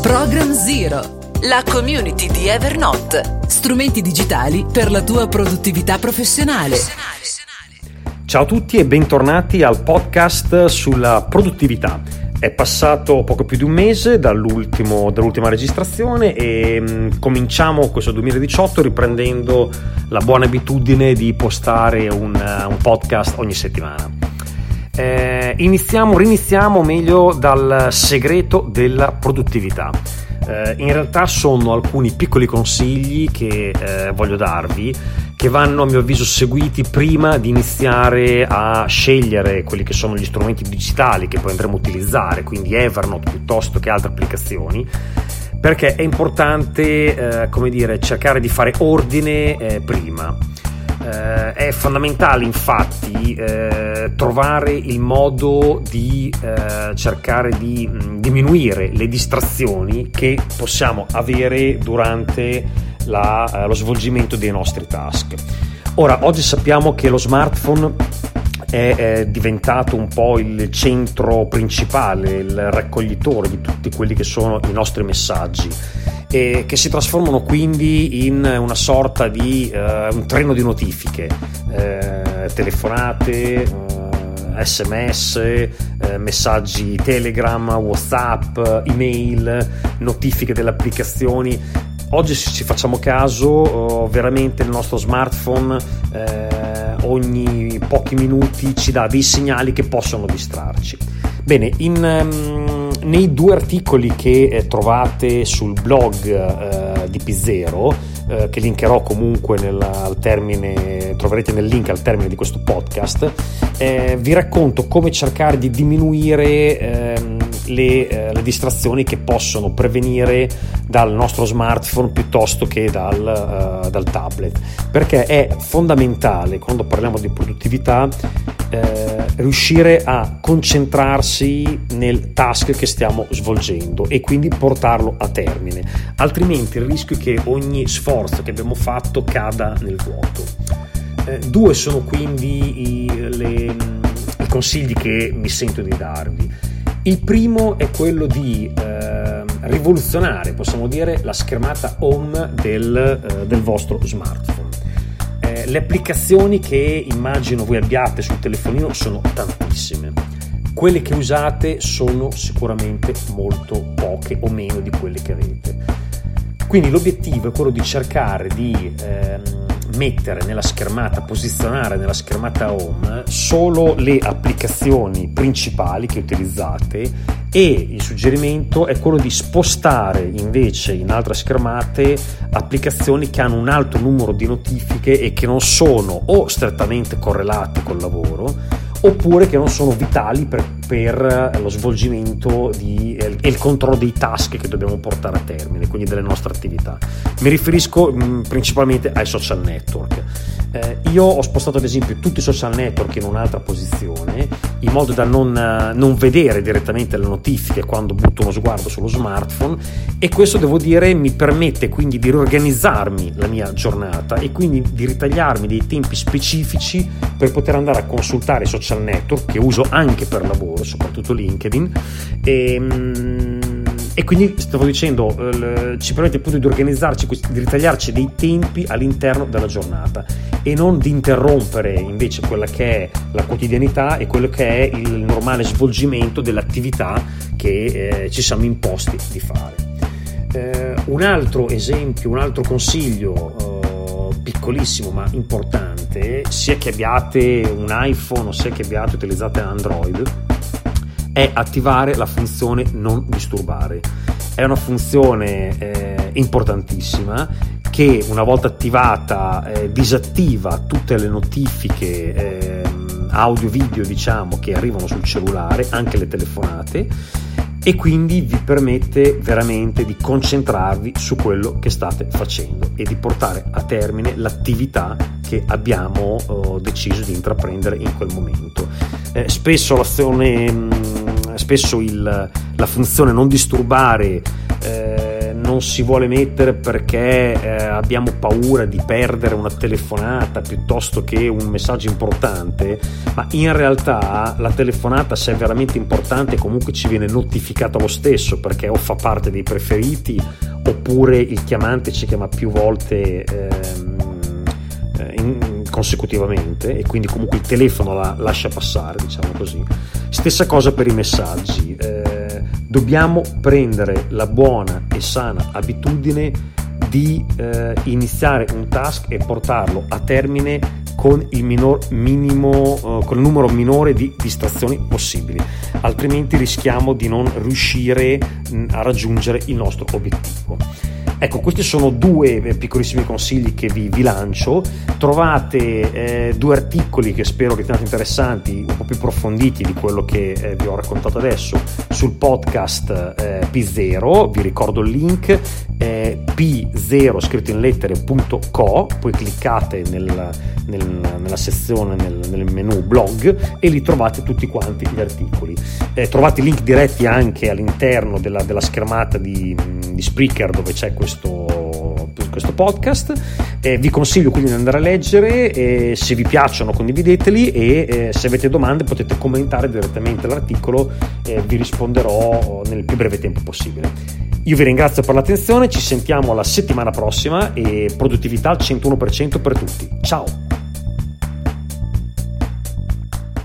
Program Zero, la community di Evernote. Strumenti digitali per la tua produttività professionale. Ciao a tutti e bentornati al podcast sulla produttività. È passato poco più di un mese dall'ultima registrazione e mh, mm, cominciamo questo 2018 riprendendo la buona abitudine di postare un, uh, un podcast ogni settimana. Eh, iniziamo, riniziamo meglio dal segreto della produttività. Eh, in realtà sono alcuni piccoli consigli che eh, voglio darvi che vanno a mio avviso seguiti prima di iniziare a scegliere quelli che sono gli strumenti digitali che poi andremo a utilizzare, quindi Evernote piuttosto che altre applicazioni perché è importante eh, come dire, cercare di fare ordine eh, prima. Eh, è fondamentale infatti eh, trovare il modo di eh, cercare di mh, mm, diminuire le distrazioni che possiamo avere durante la, eh, lo svolgimento dei nostri task. Ora, oggi sappiamo che lo smartphone è, diventato un po' il centro principale, il raccoglitore di tutti quelli che sono i nostri messaggi e che si trasformano quindi in una sorta di uh, un treno di notifiche, uh, telefonate, uh, sms, messaggi telegram, whatsapp, email, notifiche delle applicazioni. Oggi se ci facciamo caso veramente il nostro smartphone ogni pochi minuti ci dà dei segnali che possono distrarci. Bene, in, um, nei due articoli che eh, trovate sul blog eh, di P0, eh, che linkerò comunque nel, al termine, troverete nel link al termine di questo podcast, eh, vi racconto come cercare di diminuire ehm, le, eh, le, distrazioni che possono prevenire dal nostro smartphone piuttosto che dal, uh, dal tablet, perché è fondamentale quando parliamo di produttività eh, riuscire a concentrarsi nel task che stiamo svolgendo e quindi portarlo a termine, altrimenti il rischio è che ogni sforzo che abbiamo fatto cada nel vuoto. Eh, due sono quindi i, le, i consigli che mi sento di darvi. Il primo è quello di eh, rivoluzionare, possiamo dire, la schermata home del, eh, del vostro smartphone. Eh, le applicazioni che immagino voi abbiate sul telefonino sono tantissime. Quelle che usate sono sicuramente molto poche o meno di quelle che avete. Quindi l'obiettivo è quello di cercare di ehm, mettere nella schermata, posizionare nella schermata home solo le applicazioni principali che utilizzate e il suggerimento è quello di spostare invece in altre schermate applicazioni che hanno un alto numero di notifiche e che non sono o strettamente correlate col lavoro oppure che non sono vitali per, per lo svolgimento di, e il controllo dei task che dobbiamo portare a termine, quindi delle nostre attività. Mi riferisco mm, principalmente ai social network. Eh, io ho spostato ad esempio tutti i social network in un'altra posizione in modo da non, non, vedere direttamente le notifiche quando butto uno sguardo sullo smartphone e questo devo dire mi permette quindi di riorganizzarmi la mia giornata e quindi di ritagliarmi dei tempi specifici per poter andare a consultare i social network che uso anche per lavoro, soprattutto LinkedIn. E, ehm, e quindi stavo dicendo ci permette appunto di organizzarci, di ritagliarci dei tempi all'interno della giornata e non di interrompere invece quella che è la quotidianità e quello che è il normale svolgimento dell'attività che eh, ci siamo imposti di fare. Eh, un altro esempio, un altro consiglio eh, piccolissimo ma importante, sia che abbiate un iPhone o sia che abbiate utilizzate Android, è attivare la funzione non disturbare. È una funzione eh, importantissima che una volta attivata eh, disattiva tutte le notifiche eh, audio video diciamo che arrivano sul cellulare, anche le telefonate e quindi vi permette veramente di concentrarvi su quello che state facendo e di portare a termine l'attività che abbiamo oh, deciso di intraprendere in quel momento. Eh, spesso l'azione, mh, mm, spesso il, la funzione non disturbare eh, non si vuole mettere perché eh, abbiamo paura di perdere una telefonata piuttosto che un messaggio importante, ma in realtà la telefonata se è veramente importante comunque ci viene notificata lo stesso perché o fa parte dei preferiti oppure il chiamante ci chiama più volte ehm, eh, in, consecutivamente e quindi comunque il telefono la lascia passare, diciamo così. Stessa cosa per i messaggi. Eh, dobbiamo prendere la buona e sana abitudine di eh, iniziare un task e portarlo a termine con il, minor, minimo, uh, con il numero minore di distrazioni possibili, altrimenti rischiamo di non riuscire mh, a raggiungere il nostro obiettivo. Ecco, questi sono due eh, piccolissimi consigli che vi, vi lancio. Trovate eh, due articoli che spero riteniate interessanti, un po' più approfonditi di quello che eh, vi ho raccontato adesso sul podcast eh, P0. Vi ricordo il link eh, p0 scritto in lettere.co, poi cliccate nel, nel, nella sezione, nel, nel, menu blog e lì trovate tutti quanti gli articoli. Eh, trovate i link diretti anche all'interno della, della schermata di, di Spreaker dove c'è questo questo, questo podcast. Eh, vi consiglio quindi di andare a leggere, eh, se vi piacciono condivideteli e eh, se avete domande potete commentare direttamente l'articolo, e vi risponderò nel più breve tempo possibile. Io vi ringrazio per l'attenzione, ci sentiamo la settimana prossima e produttività al 101% per tutti. Ciao!